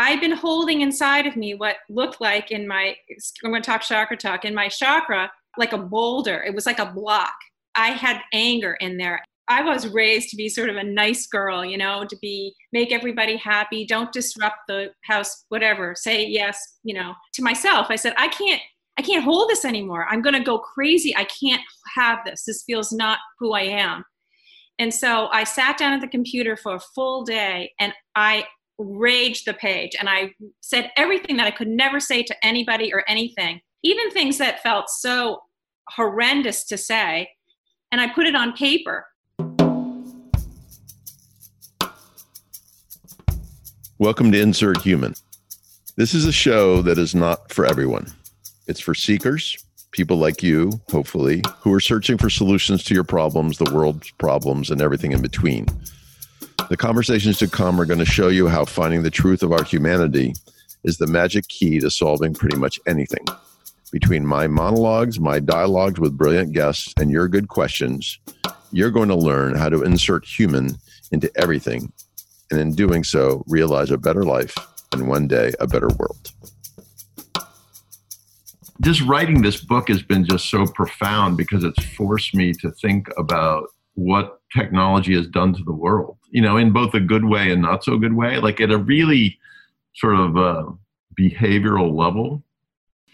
I've been holding inside of me what looked like in my, I'm going to talk chakra talk, in my chakra, like a boulder. It was like a block. I had anger in there. I was raised to be sort of a nice girl, you know, to be make everybody happy, don't disrupt the house, whatever. Say yes, you know. To myself, I said, I can't I can't hold this anymore. I'm going to go crazy. I can't have this. This feels not who I am. And so I sat down at the computer for a full day and I raged the page and I said everything that I could never say to anybody or anything, even things that felt so horrendous to say. And I put it on paper Welcome to Insert Human. This is a show that is not for everyone. It's for seekers, people like you, hopefully, who are searching for solutions to your problems, the world's problems, and everything in between. The conversations to come are going to show you how finding the truth of our humanity is the magic key to solving pretty much anything. Between my monologues, my dialogues with brilliant guests, and your good questions, you're going to learn how to insert human into everything and in doing so, realize a better life and one day a better world. Just writing this book has been just so profound because it's forced me to think about what technology has done to the world, you know, in both a good way and not so good way, like at a really sort of uh, behavioral level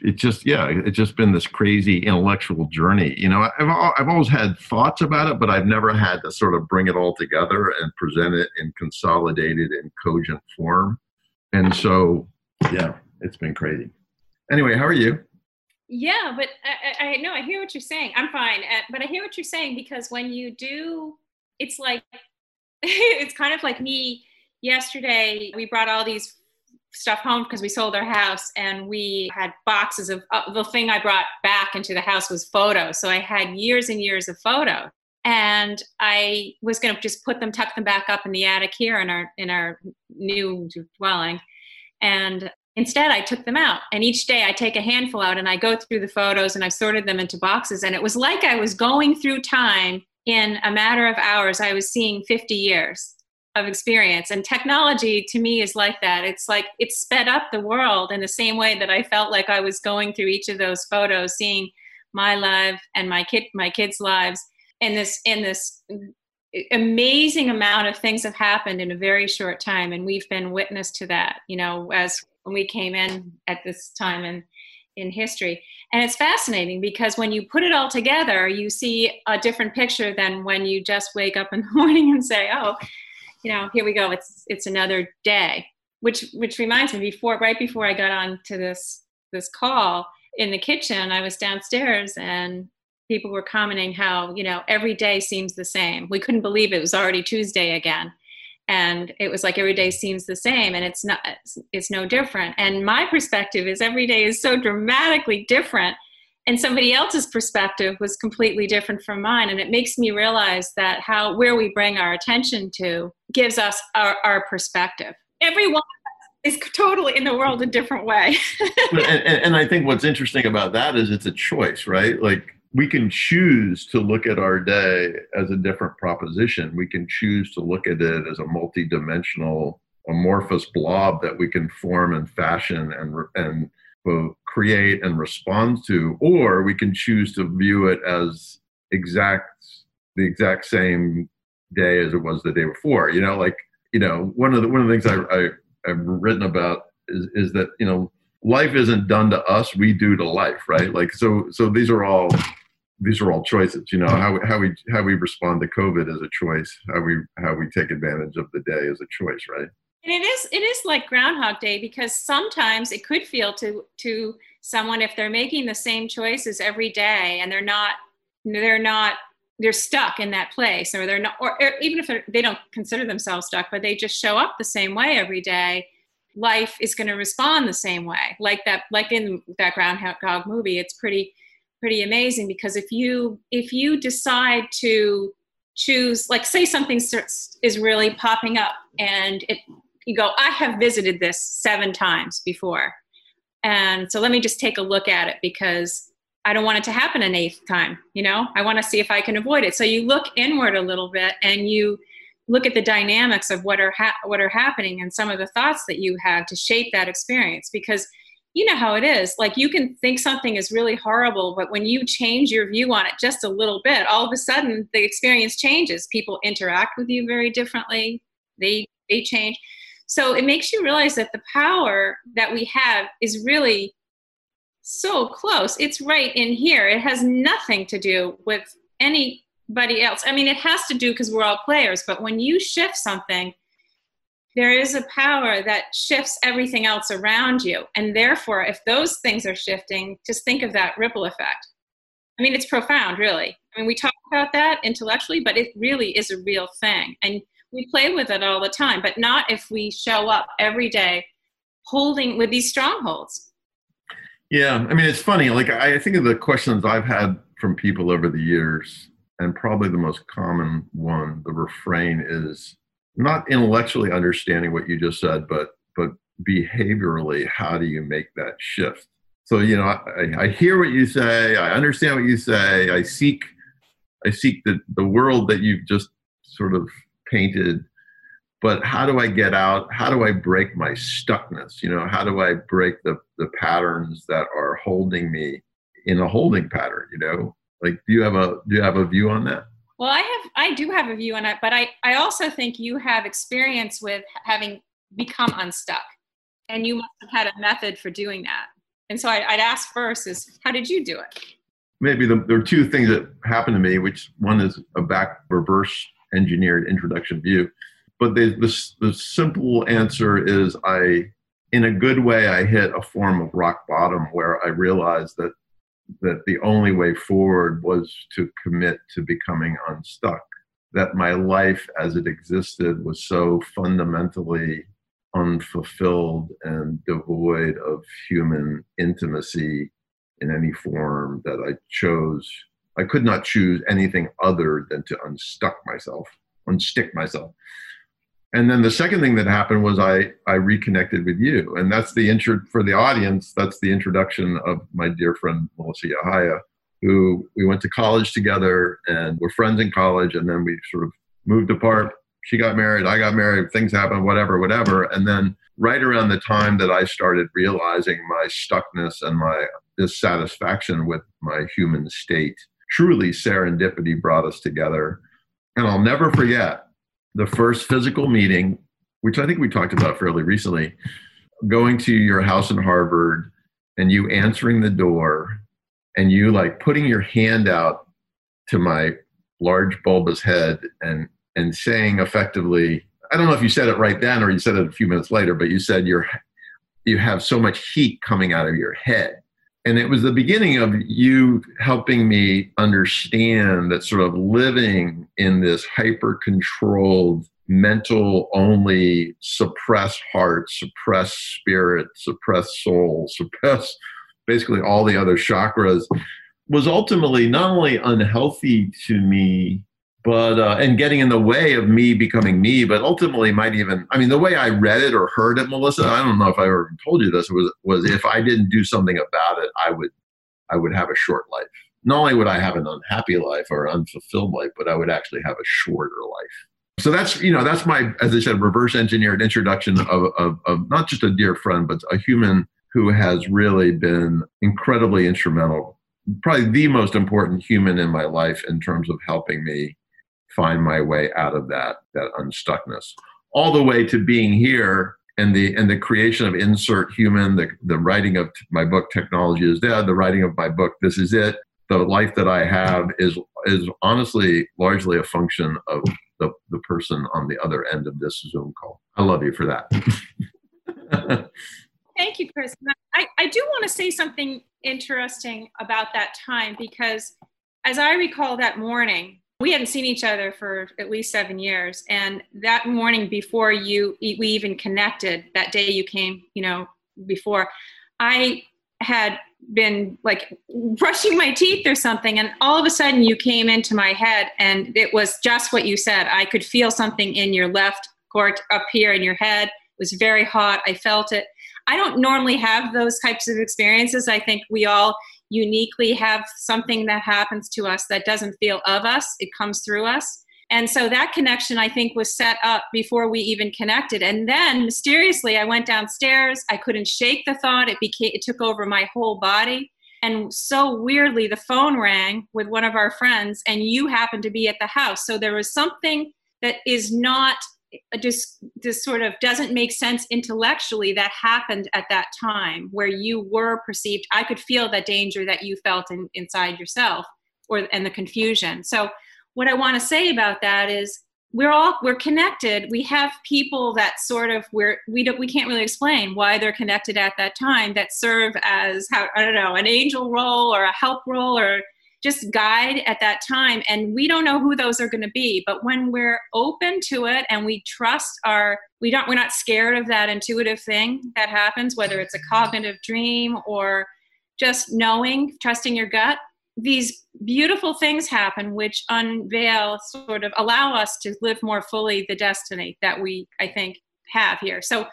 it's just yeah it's just been this crazy intellectual journey you know? I've, I've always had thoughts about it but i've never had to sort of bring it all together and present it in consolidated and cogent form. And so yeah it's been crazy. Anyway how are you? Yeah but i, I know i hear what you're saying. I'm fine uh, but i hear what you're saying because when you do it's like it's kind of like me yesterday we brought all these stuff home because we sold our house and we had boxes of uh, the thing I brought back into the house was photos. So I had years and years of photos. And I was going to just put them, tuck them back up in the attic here in our in our new dwelling. And instead, I took them out. And each day, I take a handful out and I go through the photos and I've sorted them into boxes. And it was like I was going through time in a matter of hours. I was seeing 50 years of experience. And technology to me is like that. It's like it sped up the world in the same way that i felt like i was going through each of those photos seeing my life and my kid my kids lives. And this in this amazing amount of things have happened in a very short time and we've been witness to that you know as when we came in at this time. In in history and it's fascinating because when you put it all together you see a different picture than when you just wake up in the morning and say oh you know, here we go. It's it's another day. Which which reminds me, before right before I got on to this this call in the kitchen, I was downstairs and people were commenting how you know every day seems the same. We couldn't believe it was already Tuesday again, and it was like every day seems the same, and it's not. It's, no different. And my perspective is every day is so dramatically different and somebody else's perspective was completely different from mine and it makes me realize that how where we bring our attention to gives us our, our perspective everyone is totally in the world a different way and, and, and i think what's interesting about that is it's a choice right like we can choose to look at our day as a different proposition we can choose to look at it as a multidimensional amorphous blob that we can form and fashion and and create and respond to, or we can choose to view it as exact the exact same day as it was the day before. You know, like you know, one of the one of the things I, I I've written about is is that you know life isn't done to us we do to life right like so so these are all these are all choices you know mm. how, how we how we respond to covid is a choice. How we how we take advantage of the day is a choice right? And it is it is like groundhog day because sometimes it could feel to to someone if they're making the same choices every day and they're not they're not they're stuck in that place or they're not or, or even if they don't consider themselves stuck but they just show up the same way every day life is going to respond the same way. Like that like in that groundhog movie it's pretty pretty amazing because if you if you decide to choose like say something is really popping up and it you go, I have visited this seven times before. And so let me just take a look at it because I don't want it to happen an eighth time. You know, I want to see if I can avoid it. So you look inward a little bit and you look at the dynamics of what are ha- what are happening and some of the thoughts that you have to shape that experience because you know how it is. Like you can think something is really horrible but when you change your view on it just a little bit all of a sudden the experience changes. People interact with you very differently. They they change. So it makes you realize that the power that we have is really so close. It's right in here. It has nothing to do with anybody else. I mean it has to do because we're all players but when you shift something there is a power that shifts everything else around you. And therefore, if those things are shifting, just think of that ripple effect. I mean, it's profound, really. I mean, we talk about that intellectually, but it really is a real thing. And we play with it all the time, but not if we show up every day holding with these strongholds. Yeah. I mean, it's funny. Like, I think of the questions I've had from people over the years, and probably the most common one, the refrain is, not intellectually understanding what you just said, but but behaviorally, how do you make that shift? So you know, I, I hear what you say, I understand what you say, I seek I seek the, the world that you've just sort of painted, but how do I get out? How do I break my stuckness? You know, how do I break the, the patterns that are holding me in a holding pattern, you know? Like do you have a do you have a view on that? Well, I have, I do have a view on it, but I, I also think you have experience with having become unstuck, and you must have had a method for doing that. And so I, would ask first is, how did you do it? Maybe the, there are two things that happened to me, which one is a back reverse engineered introduction view, but the, the, the simple answer is I, in a good way, I hit a form of rock bottom where I realized that that the only way forward was to commit to becoming unstuck. That my life as it existed was so fundamentally unfulfilled and devoid of human intimacy in any form that I chose. I could not choose anything other than to unstuck myself, unstick myself and then the second thing that happened was I I reconnected with you, and that's the intro for the audience. That's the introduction of my dear friend Melissa Yahaya, who we went to college together and we're friends in college, and then we sort of moved apart. She got married, I got married, things happened, whatever, whatever, and then right around the time that I started realizing my stuckness and my dissatisfaction with my human state, truly serendipity brought us together. And I'll never forget the first physical meeting, which I think we talked about fairly recently, going to your house in Harvard and you answering the door and you like putting your hand out to my large bulbous head and and saying effectively i don't know if you said it right then or you said it a few minutes later but you said you're you have so much heat coming out of your head and it was the beginning of you helping me understand that sort of living in this hyper controlled mental only suppressed heart suppressed spirit suppressed soul suppressed basically all the other chakras was ultimately not only unhealthy to me but uh, and getting in the way of me becoming me but ultimately might even i mean the way i read it or heard it melissa i don't know if i ever told you this was was if i didn't do something about it i would i would have a short life. Not only would i have an unhappy life or unfulfilled life but i would actually have a shorter life. So that's you know that's my as i said reverse engineered introduction of, of, of not just a dear friend but a human who has really been incredibly instrumental probably the most important human in my life in terms of helping me find my way out of that that unstuckness. All the way to being here and the and the creation of insert human the, the writing of my book technology is dead the writing of my book this is it the life that i have is is honestly largely a function of the, the person on the other end of this zoom call. I love you for that. Thank you chris. I, I do want to say something interesting about that time because as i recall that morning we hadn't seen each other for at least seven years. And that morning before you we even connected that day you came you know before i had been like brushing my teeth or something. And all of a sudden you came into my head and it was just what you said. I could feel something in your left court up here in your head. It was very hot. I felt it. I don't normally have those types of experiences. I think we all uniquely have something that happens to us that doesn't feel of us, it comes through us. And so that connection, I think, was set up before we even connected. And then mysteriously, I went downstairs. I couldn't shake the thought. It became, it took over my whole body. And so weirdly, the phone rang with one of our friends, and you happened to be at the house. So there was something that is not just this sort of doesn't make sense intellectually that happened at that time where you were perceived i could feel the danger that you felt in, inside yourself or and the confusion so what I want to say about that is we're all we're connected. We have people that sort of we're we don't we can't really explain why they're connected at that time that serve as how I don't know an angel role or a help role or just guide at that time. And we don't know who those are going to be but when we're open to it and we trust our we don't we're not scared of that intuitive thing that happens whether it's a cognitive dream or just knowing trusting your gut these beautiful things happen which unveil sort of allow us to live more fully the destiny that we i think have here. So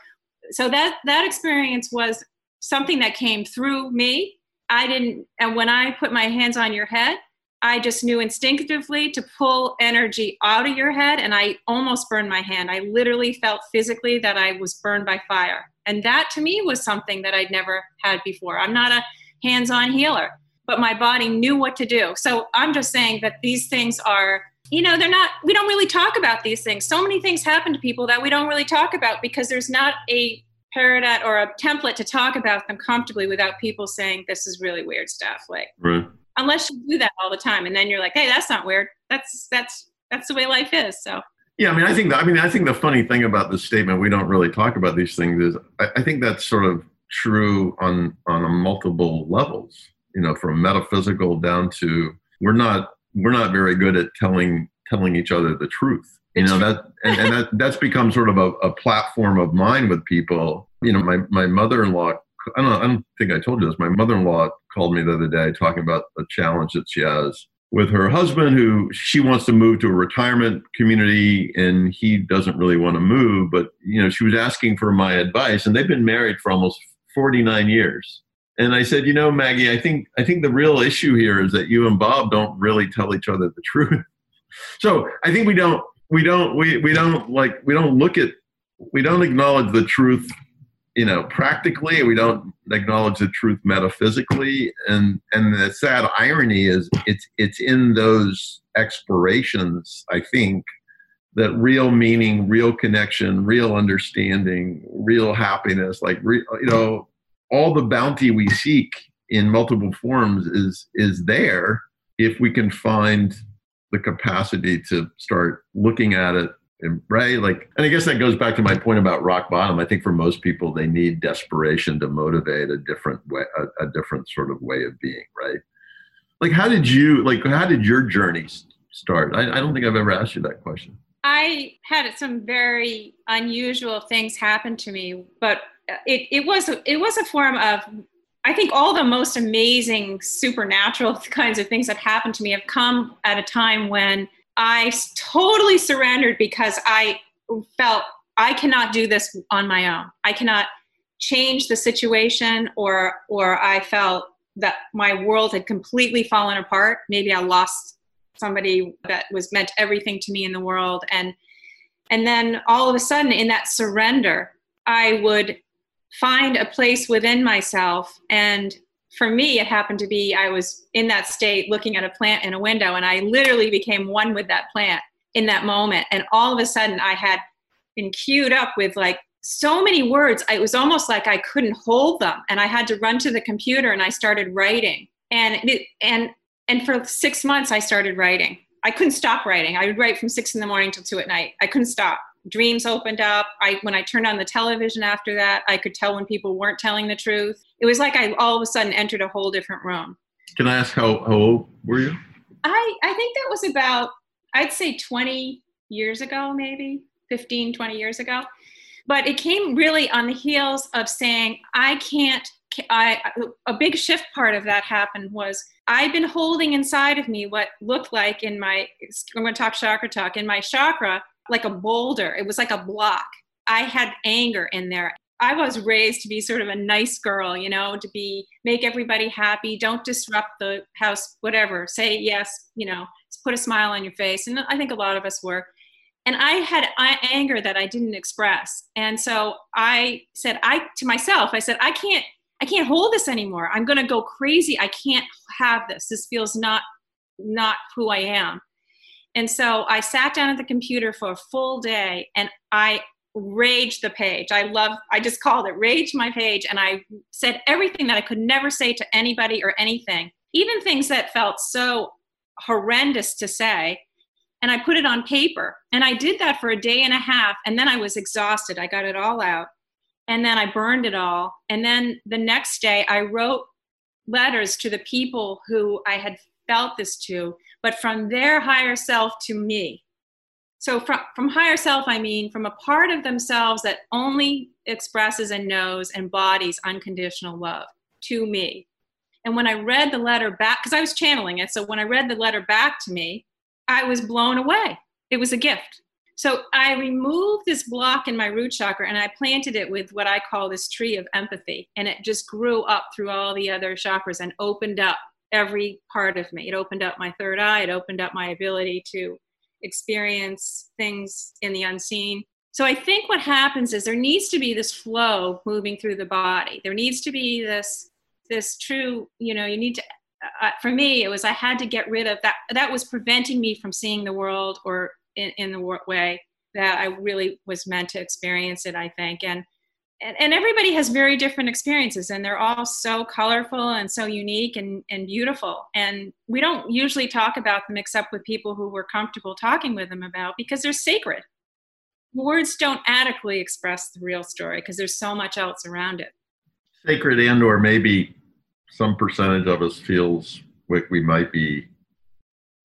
so that that experience was something that came through me i didn't and when i put my hands on your head i just knew instinctively to pull energy out of your head and i almost burned my hand i literally felt physically that i was burned by fire and that to me was something that i'd never had before i'm not a hands-on healer but my body knew what to do. So I'm just saying that these things are, you know, they're not, we don't really talk about these things. So many things happen to people that we don't really talk about because there's not a paradigm or a template to talk about them comfortably without people saying, this is really weird stuff. Like, right. unless you do that all the time and then you're like, hey, that's not weird. That's, that's, that's the way life is. So. Yeah, I mean, I think that, I mean, I think the funny thing about this statement, we don't really talk about these things, is I, I think that's sort of true on on multiple levels you know from metaphysical down to we're not we're not very good at telling telling each other the truth you know that and, and that that's become sort of a, a platform of mine with people you know my my mother-in-law I don't, I don't think I told you this. My mother-in-law called me the other day talking about a challenge that she has with her husband, who she wants to move to a retirement community, and he doesn't really want to move. But you know, she was asking for my advice, and they've been married for almost 49 years. And I said, you know, Maggie, I think I think the real issue here is that you and Bob don't really tell each other the truth. So I think we don't we don't we, we don't like we don't look at we don't acknowledge the truth you know practically we don't acknowledge the truth metaphysically. And and the sad irony is it's it's in those explorations i think that real meaning real connection real understanding real happiness like re, you know all the bounty we seek in multiple forms is is there if we can find the capacity to start looking at it and, right like and i guess that goes back to my point about rock bottom. I think for most people they need desperation to motivate a different way a, a different sort of way of being right? Like how did you like how did your journey start? I, I don't think i've ever asked you that question. I had some very unusual things happen to me but uh, it, it was it was a form of I think all the most amazing supernatural kinds of things that happened to me have come at a time when I totally surrendered because I felt I cannot do this on my own. I cannot change the situation or or I felt that my world had completely fallen apart. Maybe I lost somebody that was meant everything to me in the world and and then all of a sudden in that surrender I would find a place within myself. And for me it happened to be i was in that state looking at a plant in a window and i literally became one with that plant in that moment. And all of a sudden i had been queued up with like so many words it was almost like i couldn't hold them and i had to run to the computer and i started writing. And it, and and for six months i started writing. I couldn't stop writing. I would write from six in the morning till two at night. I couldn't stop dreams opened up. I when I turned on the television after that, I could tell when people weren't telling the truth. It was like I all of a sudden entered a whole different room. Can I ask how, how old were you? I, I think that was about, I'd say 20 years ago, maybe 15, 20 years ago. But it came really on the heels of saying, I can't, I, a big shift part of that happened was I've been holding inside of me what looked like in my, I'm going to talk chakra talk, in my chakra, like a boulder. It was like a block. I had anger in there. I was raised to be sort of a nice girl, you know, to be make everybody happy, don't disrupt the house, whatever. Say yes, you know, put a smile on your face. And I think a lot of us were. And I had anger that I didn't express. And so I said I to myself, I said I can't I can't hold this anymore. I'm going to go crazy. I can't have this. This feels not not who I am. And so I sat down at the computer for a full day and I rage the page. I love, I just called it rage my page. And I said everything that I could never say to anybody or anything, even things that felt so horrendous to say. And I put it on paper. And I did that for a day and a half. And then I was exhausted. I got it all out. And then I burned it all. And then the next day, I wrote letters to the people who I had felt this to, but from their higher self to me. So from, from higher self i mean from a part of themselves that only expresses and knows and embodies unconditional love to me. And when i read the letter back because i was channeling it so when i read the letter back to me i was blown away. It was a gift. So i removed this block in my root chakra and i planted it with what i call this tree of empathy and it just grew up through all the other chakras and opened up every part of me it opened up my third eye it opened up my ability to experience things in the unseen. So I think what happens is there needs to be this flow moving through the body. There needs to be this this true, you know, you need to uh, for me it was I had to get rid of that that was preventing me from seeing the world or in, in the way that I really was meant to experience it, I think. And and, and everybody has very different experiences and they're all so colorful and so unique and, and beautiful. And we don't usually talk about them except with people who we're comfortable talking with them about because they're sacred. Words don't adequately express the real story because there's so much else around it. Sacred and or maybe some percentage of us feels like we might be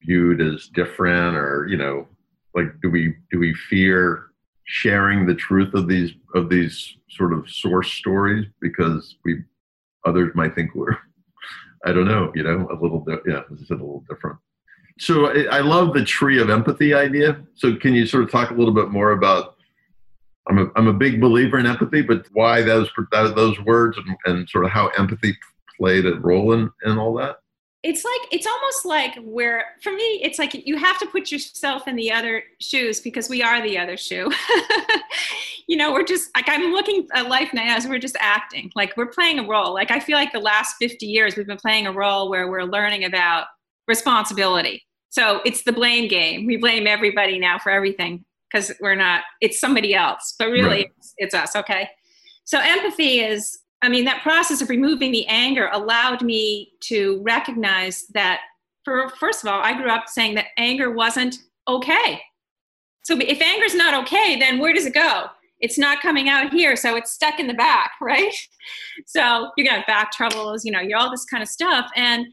viewed as different or you know like do we do we fear sharing the truth of these of these sort of source stories because we others might think we're I don't know, you know, a little bit, yeah, this is a little different. So I, I love the tree of empathy idea. So can you sort of talk a little bit more about? I'm a, I'm a big believer in empathy, but why those those words and, and sort of how empathy played a role in, in all that? It's like it's almost like where for me it's like you have to put yourself in the other shoes because we are the other shoe. You know we're just like i'm looking at life now as we're just acting. Like we're playing a role. Like i feel like the last 50 years we've been playing a role where we're learning about responsibility. So it's the blame game. We blame everybody now for everything because we're not it's somebody else. But really right. it's, it's us okay? So empathy is I mean, that process of removing the anger allowed me to recognize that, for first of all, I grew up saying that anger wasn't okay. So if anger is not okay, then where does it go? It's not coming out here, so it's stuck in the back, right? So you're gonna have back troubles, you know, you're all this kind of stuff, and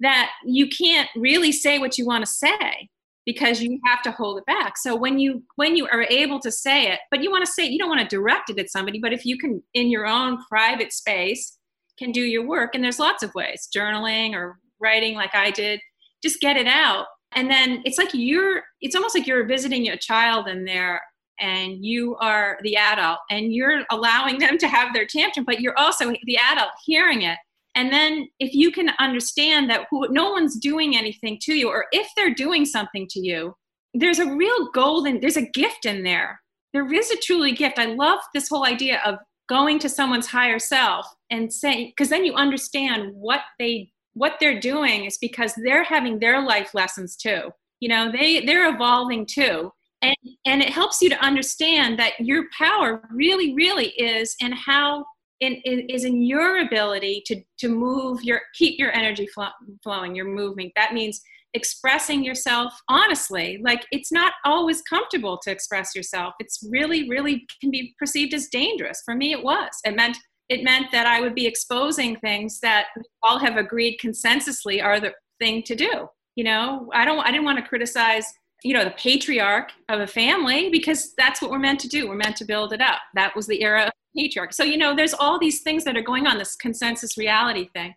that you can't really say what you want to say because you have to hold it back. So when you when you are able to say it but you want to say you don't want to direct it at somebody but if you can in your own private space can do your work and there's lots of ways journaling or writing like i did just get it out. And then it's like you're it's almost like you're visiting a child in there and you are the adult and you're allowing them to have their tantrum but you're also the adult hearing it and then if you can understand that who, no one's doing anything to you, or if they're doing something to you, there's a real golden, there's a gift in there. There is a truly gift. I love this whole idea of going to someone's higher self and saying, because then you understand what they what they're doing is because they're having their life lessons too. You know, they they're evolving too. And and it helps you to understand that your power really, really is in how in, in, is in your ability to to move your keep your energy flow, flowing your movement that means expressing yourself honestly. Like it's not always comfortable to express yourself. It's really really can be perceived as dangerous. For me it was. It meant it meant that i would be exposing things that all have agreed consensusly are the thing to do. You know i don't i didn't want to criticize you know the patriarch of a family because that's what we're meant to do. We're meant to build it up. That was the era of patriarchy. So you know there's all these things that are going on this consensus reality thing.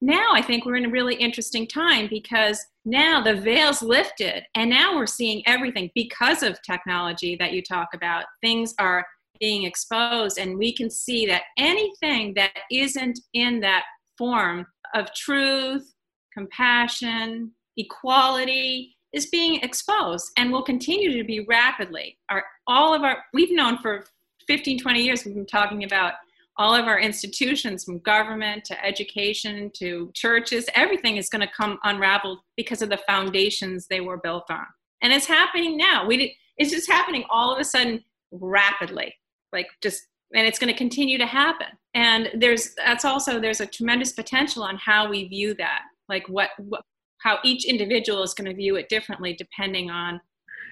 Now i think we're in a really interesting time because now the veil's lifted and now we're seeing everything because of technology that you talk about. Things are being exposed and we can see that anything that isn't in that form of truth compassion equality is being exposed and will continue to be rapidly. Our all of our we've known for 15 20 years we've been talking about all of our institutions from government to education to churches everything is going to come unraveled because of the foundations they were built on. And it's happening now. We it's just happening all of a sudden rapidly like just and it's going to continue to happen. And there's that's also there's a tremendous potential on how we view that like what, what how each individual is going to view it differently depending on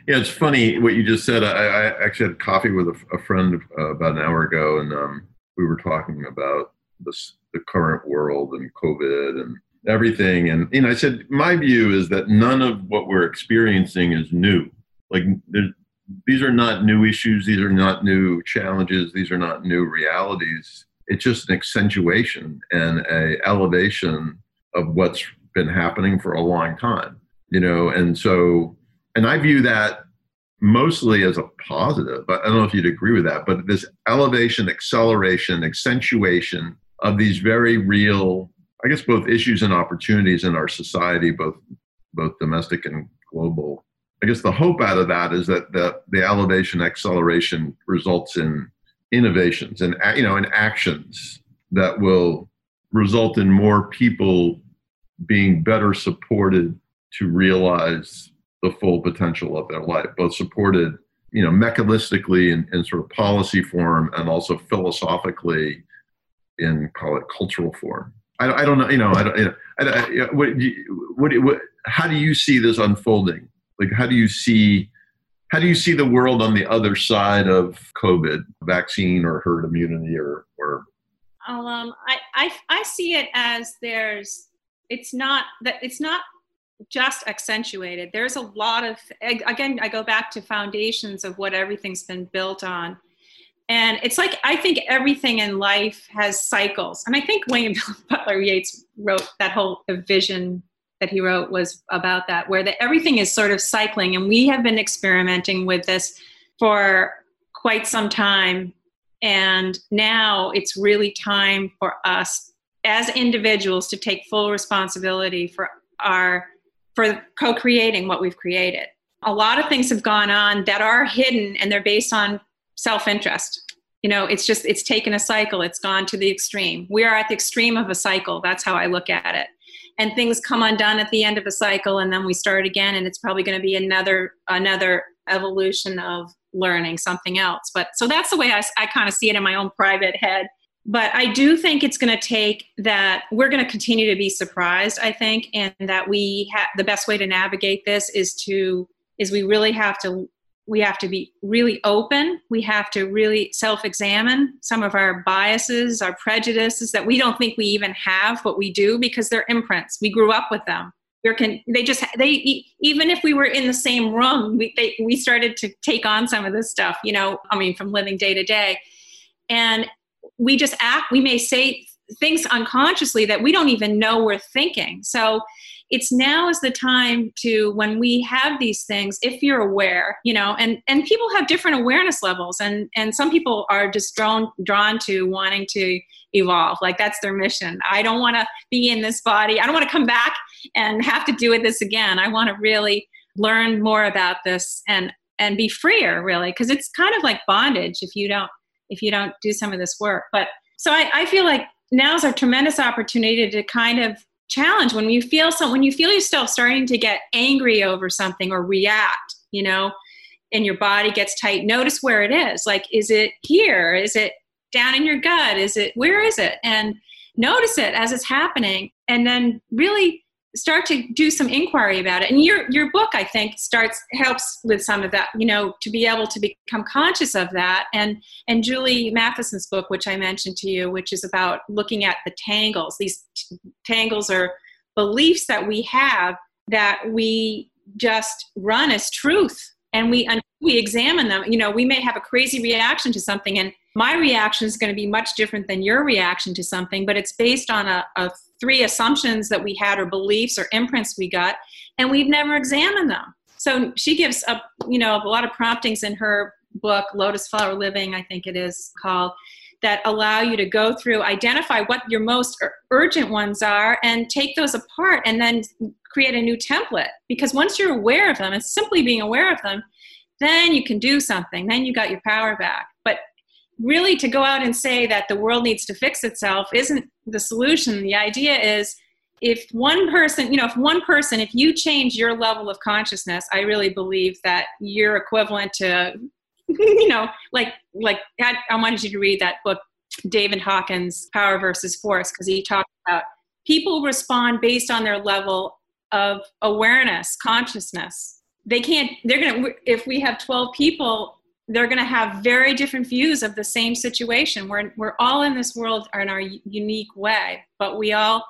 yeah it's funny what you just said. I, I actually had coffee with a, a friend uh, about an hour ago and um, we were talking about this, the current world and covid and everything and you know i said my view is that none of what we're experiencing is new. Like these are not new issues these are not new challenges these are not new realities. It's just an accentuation and a elevation of what's been happening for a long time you know and so and i view that mostly as a positive. I don't know if you'd agree with that but this elevation acceleration accentuation of these very real i guess both issues and opportunities in our society both both domestic and global. I guess the hope out of that is that the, the elevation acceleration results in innovations and you know in actions that will result in more people being better supported to realize the full potential of their life, both supported you know mechanistically in, in sort of policy form and also philosophically in call it cultural form. I, I don't know, you know, I don't, you know, I, I, what, what, what, how do you see this unfolding? like how do you see how do you see the world on the other side of covid vaccine or herd immunity or or um, I, I i see it as there's it's not that it's not just accentuated there's a lot of again i go back to foundations of what everything's been built on and it's like i think everything in life has cycles and i think william butler yeats wrote that whole vision that he wrote was about that, where the, everything is sort of cycling. And we have been experimenting with this for quite some time. And now it's really time for us as individuals to take full responsibility for our for co-creating what we've created. A lot of things have gone on that are hidden and they're based on self-interest. You know, it's just it's taken a cycle, it's gone to the extreme. We are at the extreme of a cycle. That's how I look at it and things come undone at the end of a cycle and then we start again and it's probably going to be another another evolution of learning something else but so that's the way i, I kind of see it in my own private head but i do think it's going to take that we're going to continue to be surprised i think and that we have the best way to navigate this is to is we really have to we have to be really open. We have to really self examine some of our biases, our prejudices that we don't think we even have, but we do because they're imprints. We grew up with them. They're can, they just they even if we were in the same room we they, we started to take on some of this stuff you know i mean from living day to day and we just act we may say things unconsciously that we don't even know we're thinking. So it's now is the time to when we have these things if you're aware you know and and people have different awareness levels and and some people are just drawn drawn to wanting to evolve. Like that's their mission. I don't want to be in this body. I don't want to come back and have to do this again. I want to really learn more about this and and be freer really because it's kind of like bondage if you don't if you don't do some of this work. But so I, I feel like now's a tremendous opportunity to kind of challenge when you feel some when you feel yourself starting to get angry over something or react you know and your body gets tight notice where it is. Like is it here? Is it down in your gut? Is it where is it? And notice it as it's happening. And then really start to do some inquiry about it. And your your book i think starts helps with some of that you know to be able to become conscious of that. And and julie matheson's book which i mentioned to you which is about looking at the tangles these t- tangles are beliefs that we have that we just run as truth and we we examine them. You know we may have a crazy reaction to something and my reaction is going to be much different than your reaction to something but it's based on a, a three assumptions that we had or beliefs or imprints we got and we've never examined them. So she gives a you know a lot of promptings in her book, Lotus Flower Living, I think it is called, that allow you to go through, identify what your most urgent ones are, and take those apart and then create a new template. Because once you're aware of them, and simply being aware of them, then you can do something. Then you got your power back. But really, to go out and say that the world needs to fix itself isn't the solution. The idea is if one person, you know, if one person, if you change your level of consciousness, I really believe that you're equivalent to you know, like like I, I wanted you to read that book, David Hawkins' Power versus Force, because he talked about people respond based on their level of awareness, consciousness. They can't. They're gonna. If we have twelve people, they're gonna have very different views of the same situation. We're we're all in this world in our unique way, but we all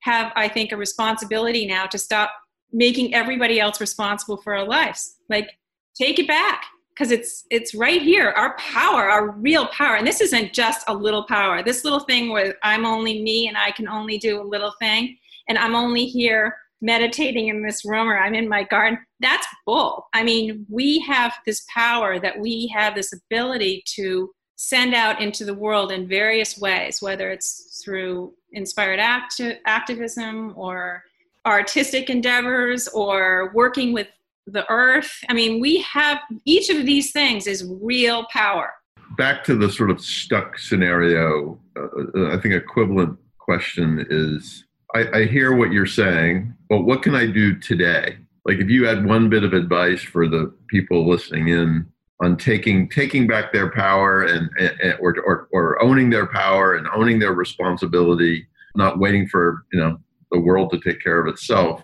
have, I think, a responsibility now to stop making everybody else responsible for our lives. Like, take it back because it's it's right here our power our real power and this isn't just a little power this little thing where i'm only me and i can only do a little thing and i'm only here meditating in this room or i'm in my garden that's bull i mean we have this power that we have this ability to send out into the world in various ways whether it's through inspired act- activism or artistic endeavors or working with the earth. I mean, we have each of these things is real power. Back to the sort of stuck scenario, uh, uh, I think equivalent question is I, I hear what you're saying, but what can I do today? Like if you had one bit of advice for the people listening in on taking taking back their power and, and or, or or owning their power and owning their responsibility, not waiting for you know the world to take care of itself.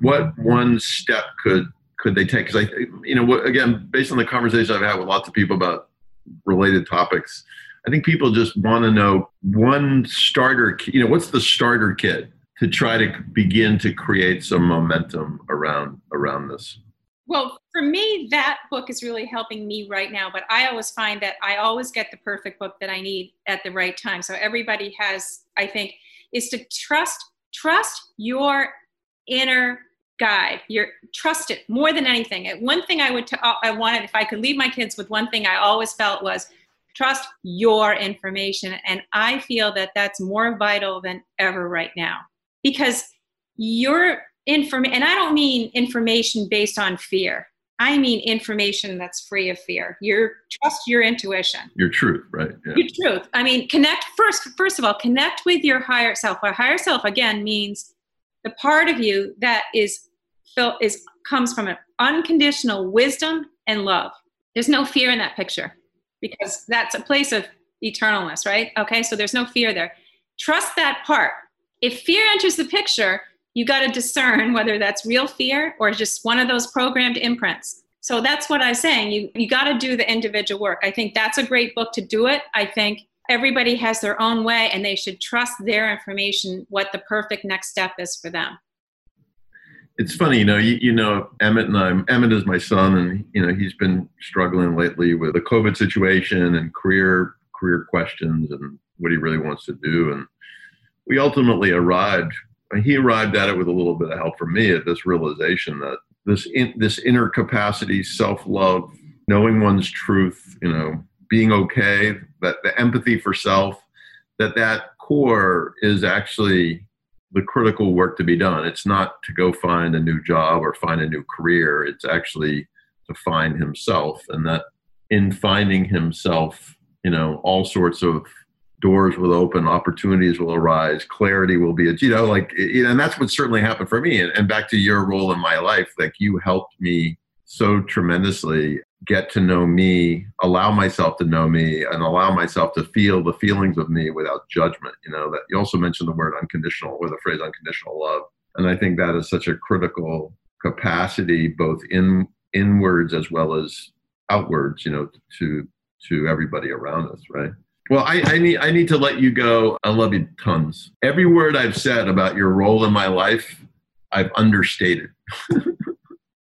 What one step could could they take? Because I, you know, again, based on the conversations I've had with lots of people about related topics, I think people just want to know one starter. You know, what's the starter kit to try to begin to create some momentum around around this? Well, for me, that book is really helping me right now. But I always find that I always get the perfect book that I need at the right time. So everybody has, I think, is to trust trust your inner guide. You're trust it more than anything. One thing I would t- uh, I wanted if I could leave my kids with one thing I always felt was trust your information and I feel that that's more vital than ever right now because your information and I don't mean information based on fear. I mean information that's free of fear. Your trust your intuition. Your truth, right? Yeah. Your truth. I mean, connect first. First of all, connect with your higher self. Our higher self again means the part of you that is is comes from an unconditional wisdom and love. There's no fear in that picture because that's a place of eternalness, right? Okay, so there's no fear there. Trust that part. If fear enters the picture, you got to discern whether that's real fear or just one of those programmed imprints. So that's what I'm saying. You you got to do the individual work. I think that's a great book to do it. I think everybody has their own way and they should trust their information what the perfect next step is for them it's funny, you know, you, you know, Emmett and I, Emmett is my son and, you know, he's been struggling lately with the COVID situation and career, career questions and what he really wants to do. And we ultimately arrived, he arrived at it with a little bit of help from me at this realization that this, in, this inner capacity, self-love, knowing one's truth, you know, being okay, that the empathy for self, that that core is actually the critical work to be done. It's not to go find a new job or find a new career. It's actually to find himself, and that in finding himself, you know, all sorts of doors will open, opportunities will arise, clarity will be, you know, like, and that's what certainly happened for me. And, back to your role in my life, like you helped me so tremendously get to know me, allow myself to know me, and allow myself to feel the feelings of me without judgment. You know, that you also mentioned the word unconditional or the phrase unconditional love. And I think that is such a critical capacity, both in inwards as well as outwards, you know, to to everybody around us, right? Well, I, I need I need to let you go. I love you tons. Every word I've said about your role in my life, I've understated.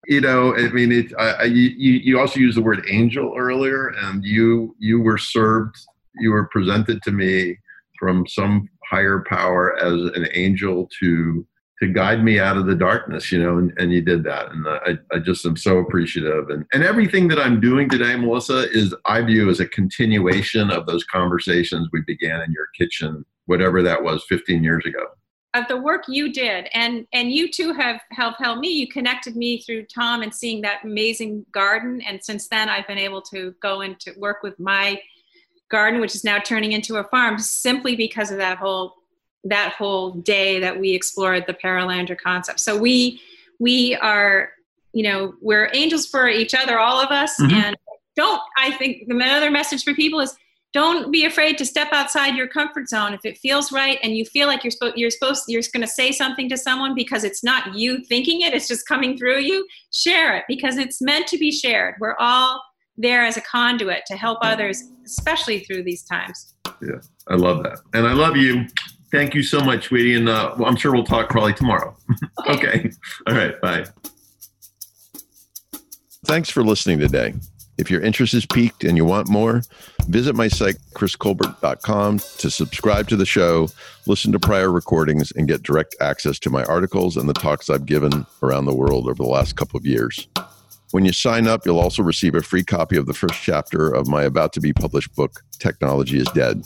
you know i mean it I, you, you also used the word angel earlier and you you were served you were presented to me from some higher power as an angel to to guide me out of the darkness, you know, and, and you did that. And I, I just am so appreciative. And, and everything that I'm doing today, Melissa, is I view as a continuation of those conversations we began in your kitchen, whatever that was 15 years ago. Of the work you did, and and you too have helped help me. You connected me through Tom and seeing that amazing garden, and since then I've been able to go into work with my garden, which is now turning into a farm, simply because of that whole that whole day that we explored the Perelandra concept. So we we are, you know, we're angels for each other, all of us. Mm-hmm. And don't I think the other message for people is don't be afraid to step outside your comfort zone if it feels right and you feel like you're supposed you're supposed you're going to say something to someone because it's not you thinking it it's just coming through you share it because it's meant to be shared we're all there as a conduit to help others especially through these times yeah i love that and i love you Thank you so much, sweetie. And uh, I'm sure we'll talk probably tomorrow. Okay. okay. All right. Bye. Thanks for listening today. If your interest is piqued and you want more, visit my site, chriscolbert.com, to subscribe to the show, listen to prior recordings, and get direct access to my articles and the talks I've given around the world over the last couple of years. When you sign up, you'll also receive a free copy of the first chapter of my about to be published book, Technology is Dead.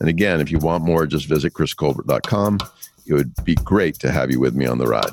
And again, if you want more, just visit chriscolbert.com. It would be great to have you with me on the ride.